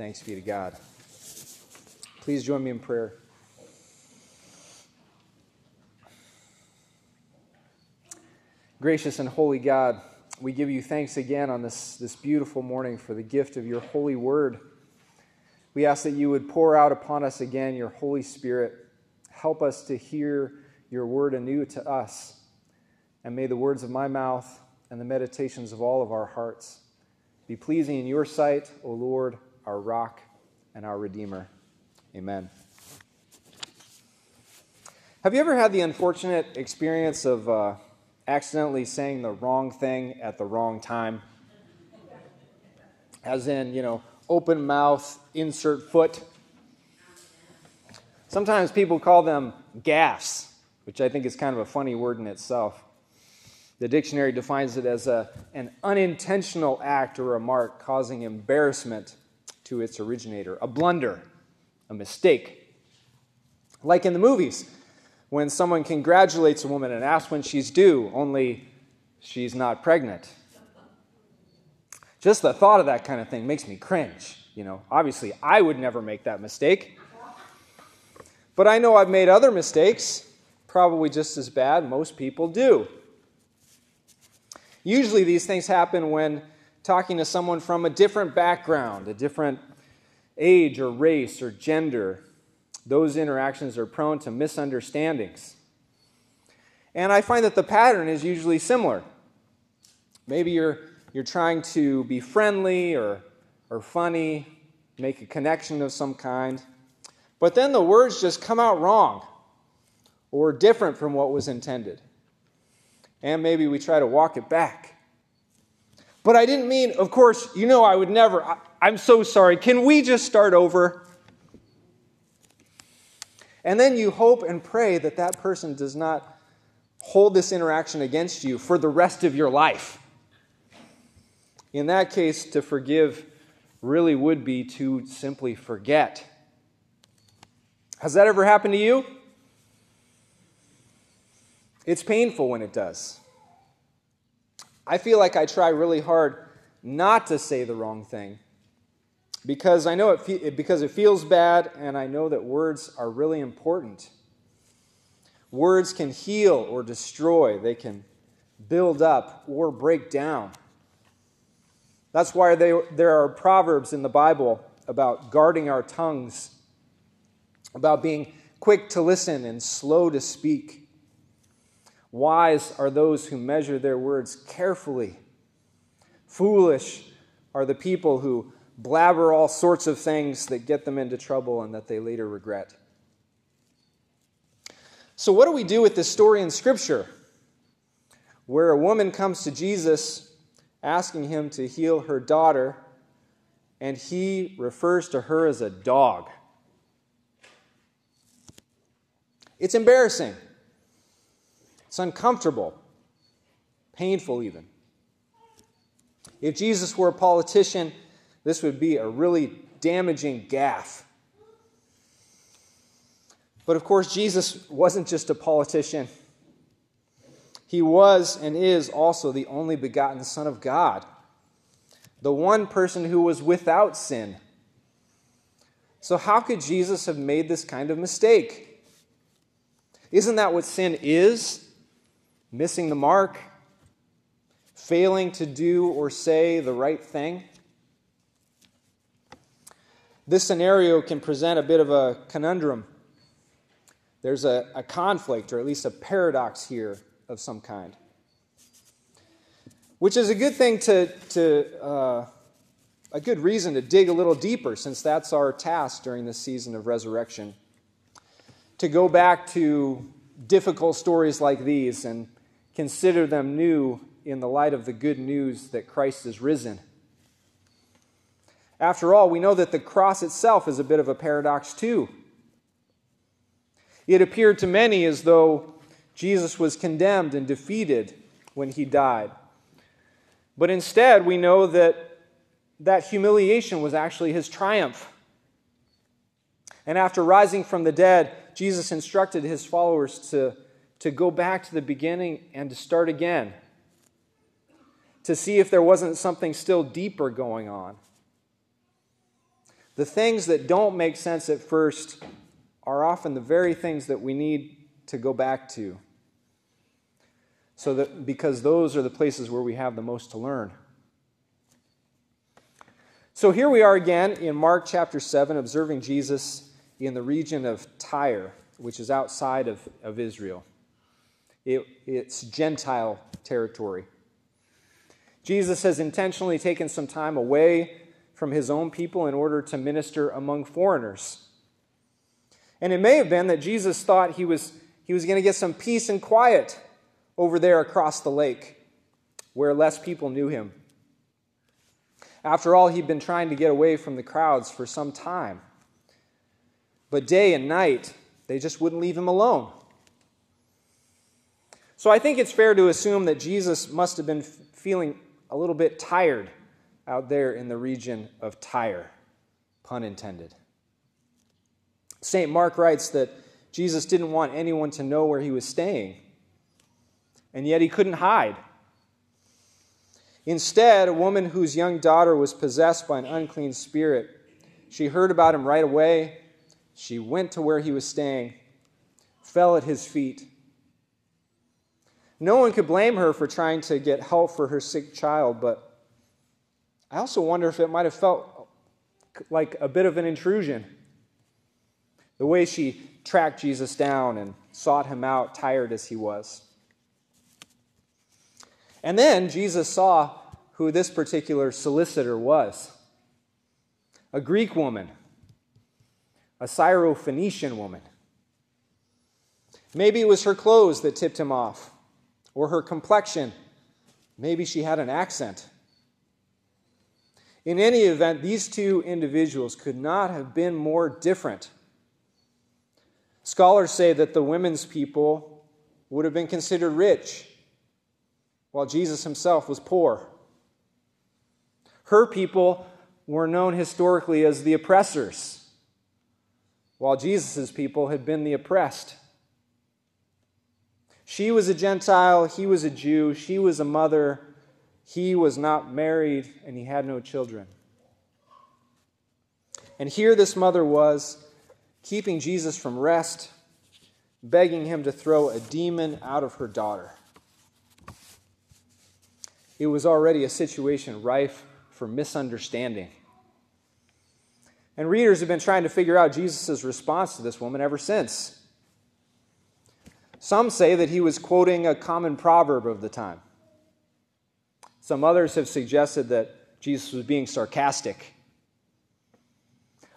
Thanks be to God. Please join me in prayer. Gracious and holy God, we give you thanks again on this, this beautiful morning for the gift of your holy word. We ask that you would pour out upon us again your Holy Spirit. Help us to hear your word anew to us. And may the words of my mouth and the meditations of all of our hearts be pleasing in your sight, O Lord, our rock and our Redeemer. Amen. Have you ever had the unfortunate experience of uh, accidentally saying the wrong thing at the wrong time? As in, you know, open mouth, insert foot. Sometimes people call them gaffes, which I think is kind of a funny word in itself. The dictionary defines it as a, an unintentional act or remark causing embarrassment to its originator, a blunder, a mistake. Like in the movies, when someone congratulates a woman and asks when she's due, only she's not pregnant. Just the thought of that kind of thing makes me cringe. You know, obviously, I would never make that mistake. But I know I've made other mistakes, probably just as bad. Most people do. Usually, these things happen when talking to someone from a different background, a different age or race or gender. Those interactions are prone to misunderstandings. And I find that the pattern is usually similar. Maybe you're, you're trying to be friendly or, or funny, make a connection of some kind, but then the words just come out wrong or different from what was intended. And maybe we try to walk it back. But I didn't mean, of course, you know, I would never. I, I'm so sorry. Can we just start over? And then you hope and pray that that person does not hold this interaction against you for the rest of your life. In that case, to forgive really would be to simply forget. Has that ever happened to you? It's painful when it does. I feel like I try really hard not to say the wrong thing because I know it, fe- because it feels bad and I know that words are really important. Words can heal or destroy, they can build up or break down. That's why they, there are proverbs in the Bible about guarding our tongues, about being quick to listen and slow to speak. Wise are those who measure their words carefully. Foolish are the people who blabber all sorts of things that get them into trouble and that they later regret. So, what do we do with this story in Scripture where a woman comes to Jesus asking him to heal her daughter, and he refers to her as a dog? It's embarrassing. It's uncomfortable, painful even. If Jesus were a politician, this would be a really damaging gaffe. But of course, Jesus wasn't just a politician. He was and is also the only begotten Son of God, the one person who was without sin. So, how could Jesus have made this kind of mistake? Isn't that what sin is? Missing the mark, failing to do or say the right thing? This scenario can present a bit of a conundrum. There's a, a conflict, or at least a paradox here of some kind, which is a good thing to, to uh, a good reason to dig a little deeper, since that's our task during this season of resurrection. To go back to difficult stories like these and consider them new in the light of the good news that Christ is risen. After all, we know that the cross itself is a bit of a paradox, too. It appeared to many as though Jesus was condemned and defeated when he died. But instead, we know that that humiliation was actually his triumph. And after rising from the dead, Jesus instructed his followers to, to go back to the beginning and to start again, to see if there wasn't something still deeper going on. the things that don't make sense at first are often the very things that we need to go back to. So that because those are the places where we have the most to learn. So here we are again in Mark chapter 7, observing Jesus in the region of Tyre, which is outside of, of Israel. It, it's Gentile territory. Jesus has intentionally taken some time away from his own people in order to minister among foreigners. And it may have been that Jesus thought he was, he was going to get some peace and quiet over there across the lake where less people knew him. After all, he'd been trying to get away from the crowds for some time. But day and night, they just wouldn't leave him alone. So I think it's fair to assume that Jesus must have been feeling a little bit tired out there in the region of Tyre, pun intended. St. Mark writes that Jesus didn't want anyone to know where he was staying, and yet he couldn't hide. Instead, a woman whose young daughter was possessed by an unclean spirit, she heard about him right away. She went to where he was staying, fell at his feet. No one could blame her for trying to get help for her sick child, but I also wonder if it might have felt like a bit of an intrusion. The way she tracked Jesus down and sought him out, tired as he was. And then Jesus saw who this particular solicitor was a Greek woman, a Syrophoenician woman. Maybe it was her clothes that tipped him off, or her complexion. Maybe she had an accent. In any event, these two individuals could not have been more different. Scholars say that the women's people would have been considered rich while Jesus himself was poor. Her people were known historically as the oppressors, while Jesus' people had been the oppressed. She was a Gentile, he was a Jew, she was a mother, he was not married, and he had no children. And here this mother was, keeping Jesus from rest, begging him to throw a demon out of her daughter. It was already a situation rife for misunderstanding. And readers have been trying to figure out Jesus' response to this woman ever since. Some say that he was quoting a common proverb of the time. Some others have suggested that Jesus was being sarcastic.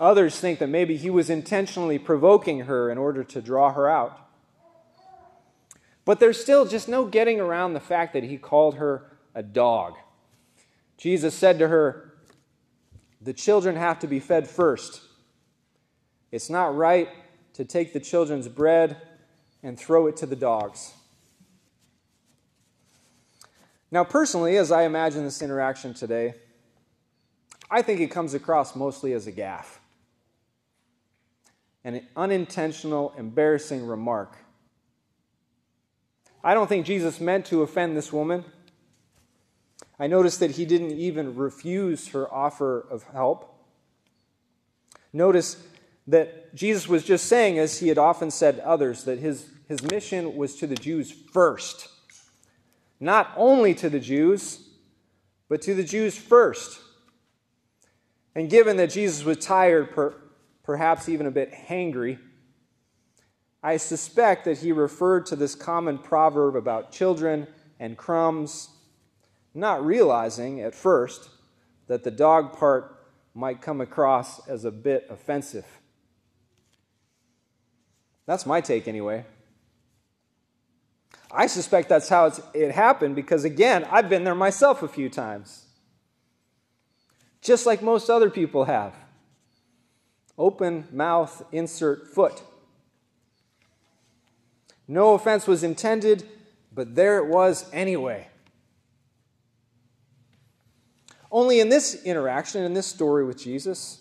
Others think that maybe he was intentionally provoking her in order to draw her out. But there's still just no getting around the fact that he called her a dog. Jesus said to her, The children have to be fed first. It's not right to take the children's bread and throw it to the dogs. Now, personally, as I imagine this interaction today, I think it comes across mostly as a gaffe, an unintentional, embarrassing remark. I don't think Jesus meant to offend this woman. I notice that he didn't even refuse her offer of help. Notice that Jesus was just saying, as he had often said to others, that his, his mission was to the Jews first. Not only to the Jews, but to the Jews first. And given that Jesus was tired, per, perhaps even a bit hangry, I suspect that he referred to this common proverb about children and crumbs not realizing at first that the dog part might come across as a bit offensive. That's my take, anyway. I suspect that's how it happened because, again, I've been there myself a few times. Just like most other people have. Open mouth, insert foot. No offense was intended, but there it was anyway. Only in this interaction, in this story with Jesus,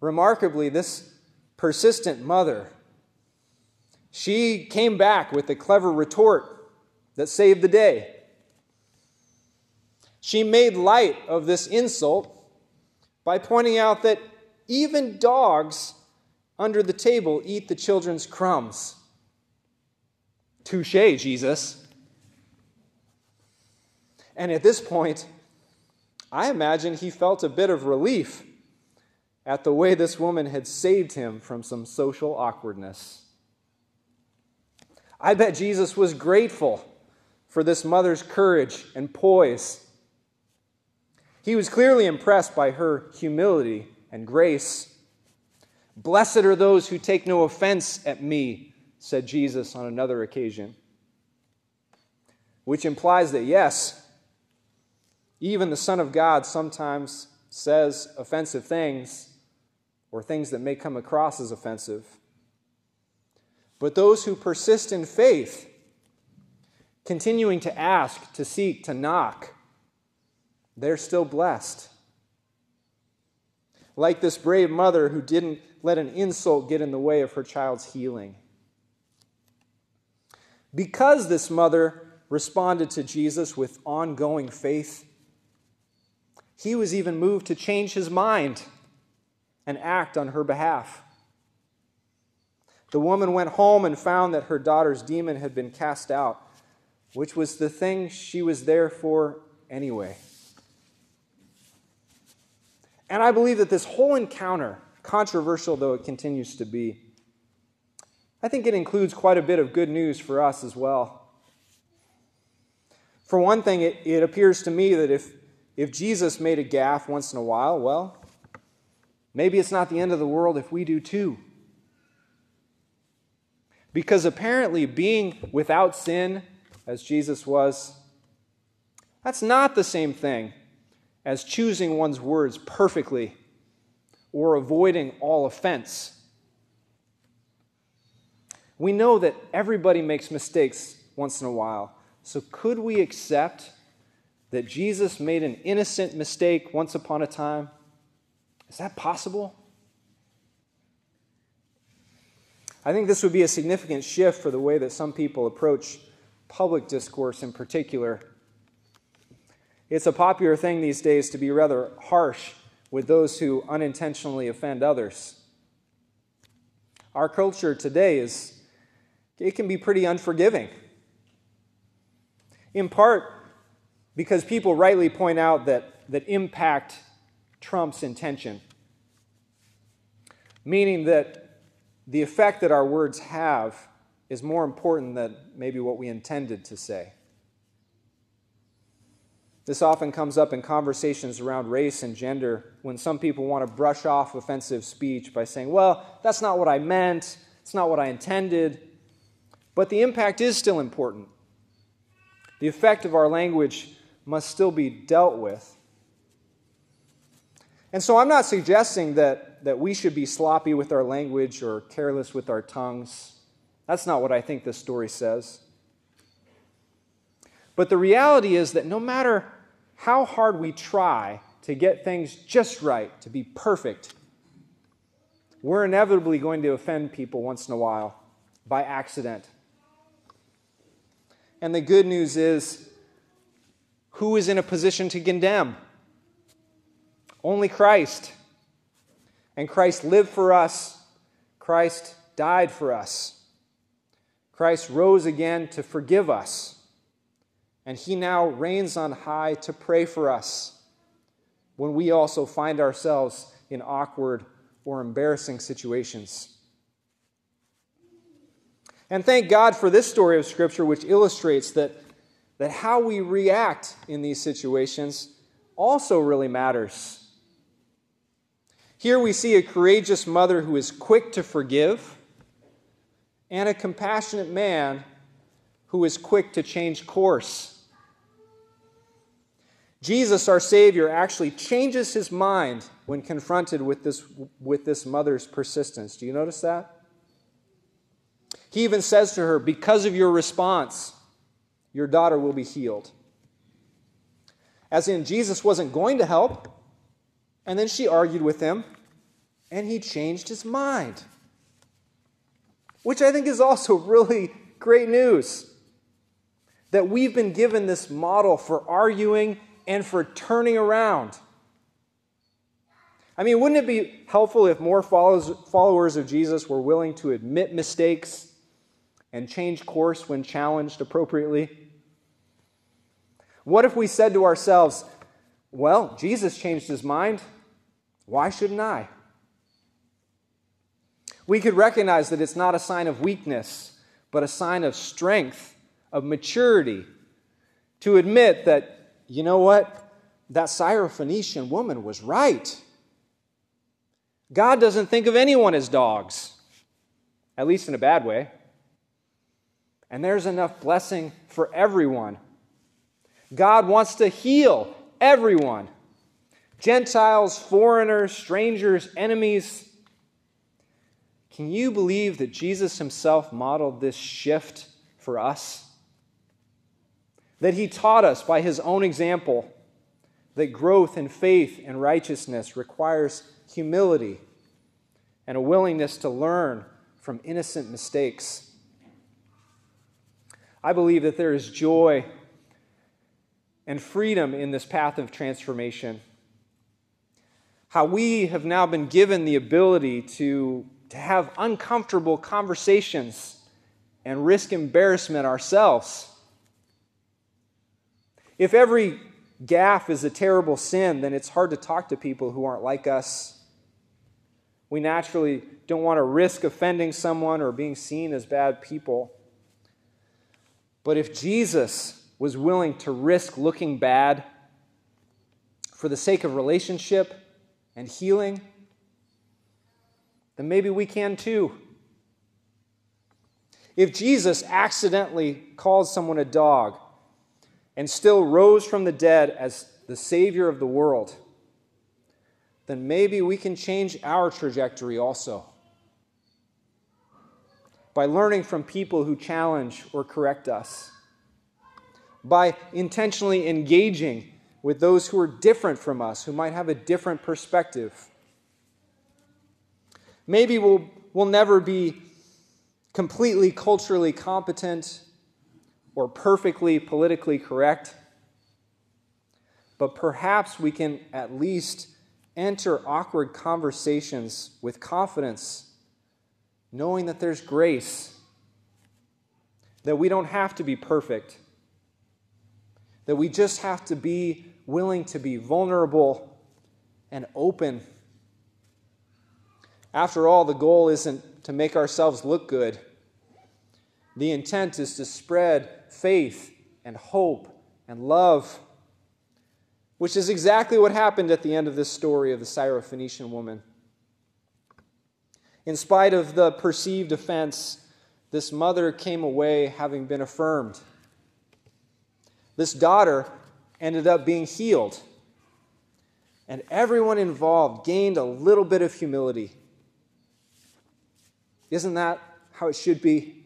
remarkably, this persistent mother, she came back with a clever retort that saved the day. She made light of this insult by pointing out that even dogs under the table eat the children's crumbs. Touche, Jesus. And at this point, I imagine he felt a bit of relief at the way this woman had saved him from some social awkwardness. I bet Jesus was grateful for this mother's courage and poise. He was clearly impressed by her humility and grace. Blessed are those who take no offense at me, said Jesus on another occasion. Which implies that, yes, even the Son of God sometimes says offensive things or things that may come across as offensive. But those who persist in faith, continuing to ask, to seek, to knock, they're still blessed. Like this brave mother who didn't let an insult get in the way of her child's healing. Because this mother responded to Jesus with ongoing faith, he was even moved to change his mind and act on her behalf. The woman went home and found that her daughter's demon had been cast out, which was the thing she was there for anyway. And I believe that this whole encounter, controversial though it continues to be, I think it includes quite a bit of good news for us as well. For one thing, it, it appears to me that if, if Jesus made a gaffe once in a while, well, maybe it's not the end of the world if we do too. Because apparently, being without sin, as Jesus was, that's not the same thing as choosing one's words perfectly or avoiding all offense. We know that everybody makes mistakes once in a while. So, could we accept that Jesus made an innocent mistake once upon a time? Is that possible? I think this would be a significant shift for the way that some people approach public discourse in particular. It's a popular thing these days to be rather harsh with those who unintentionally offend others. Our culture today is, it can be pretty unforgiving. In part because people rightly point out that, that impact trumps intention, meaning that the effect that our words have is more important than maybe what we intended to say. This often comes up in conversations around race and gender when some people want to brush off offensive speech by saying, well, that's not what I meant, it's not what I intended. But the impact is still important. The effect of our language must still be dealt with. And so I'm not suggesting that that, we should be sloppy with our language or careless with our tongues. That's not what I think this story says. But the reality is that no matter how hard we try to get things just right, to be perfect, we're inevitably going to offend people once in a while by accident. And the good news is who is in a position to condemn? Only Christ. And Christ lived for us, Christ died for us. Christ rose again to forgive us. And he now reigns on high to pray for us when we also find ourselves in awkward or embarrassing situations. And thank God for this story of Scripture, which illustrates that, that how we react in these situations also really matters. Here we see a courageous mother who is quick to forgive and a compassionate man who is quick to change course. Jesus, our Savior, actually changes his mind when confronted with this, with this mother's persistence. Do you notice that? He even says to her, Because of your response, your daughter will be healed. As in, Jesus wasn't going to help, and then she argued with him, and he changed his mind. Which I think is also really great news. That we've been given this model for arguing and for turning around. I mean, wouldn't it be helpful if more followers of Jesus were willing to admit mistakes and change course when challenged appropriately? What if we said to ourselves, well, Jesus changed his mind. Why shouldn't I? We could recognize that it's not a sign of weakness, but a sign of strength, of maturity, to admit that, you know what, that Syrophoenician woman was right. God doesn't think of anyone as dogs, at least in a bad way. And there's enough blessing for everyone. God wants to heal everyone Gentiles, foreigners, strangers, enemies. Can you believe that Jesus himself modeled this shift for us? That he taught us by his own example that growth in faith and righteousness requires humility and a willingness to learn from innocent mistakes. I believe that there is joy and freedom in this path of transformation. How we have now been given the ability to, to have uncomfortable conversations and risk embarrassment ourselves. If every gaffe is a terrible sin, then it's hard to talk to people who aren't like us. We naturally don't want to risk offending someone or being seen as bad people. But if Jesus was willing to risk looking bad for the sake of relationship and healing, then maybe we can too. If Jesus accidentally called someone a dog and still rose from the dead as the Savior of the world, then maybe we can change our trajectory also by learning from people who challenge or correct us by intentionally engaging with those who are different from us, who might have a different perspective. Maybe we'll, we'll never be completely culturally competent or perfectly politically correct, but perhaps we can at least enter awkward conversations with confidence, knowing that there's grace, that we don't have to be perfect that we just have to be willing to be vulnerable and open. After all, the goal isn't to make ourselves look good. The intent is to spread faith and hope and love, which is exactly what happened at the end of this story of the Syrophoenician woman. In spite of the perceived offense, this mother came away having been affirmed. This daughter ended up being healed. And everyone involved gained a little bit of humility. Isn't that how it should be?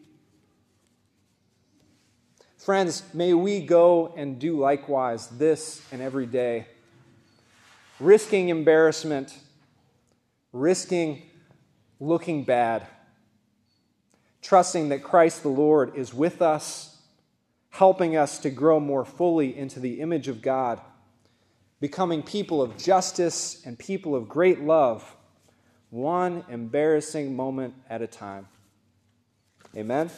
Friends, may we go and do likewise this and every day, risking embarrassment, risking looking bad, trusting that Christ the Lord is with us helping us to grow more fully into the image of God, becoming people of justice and people of great love, one embarrassing moment at a time. Amen.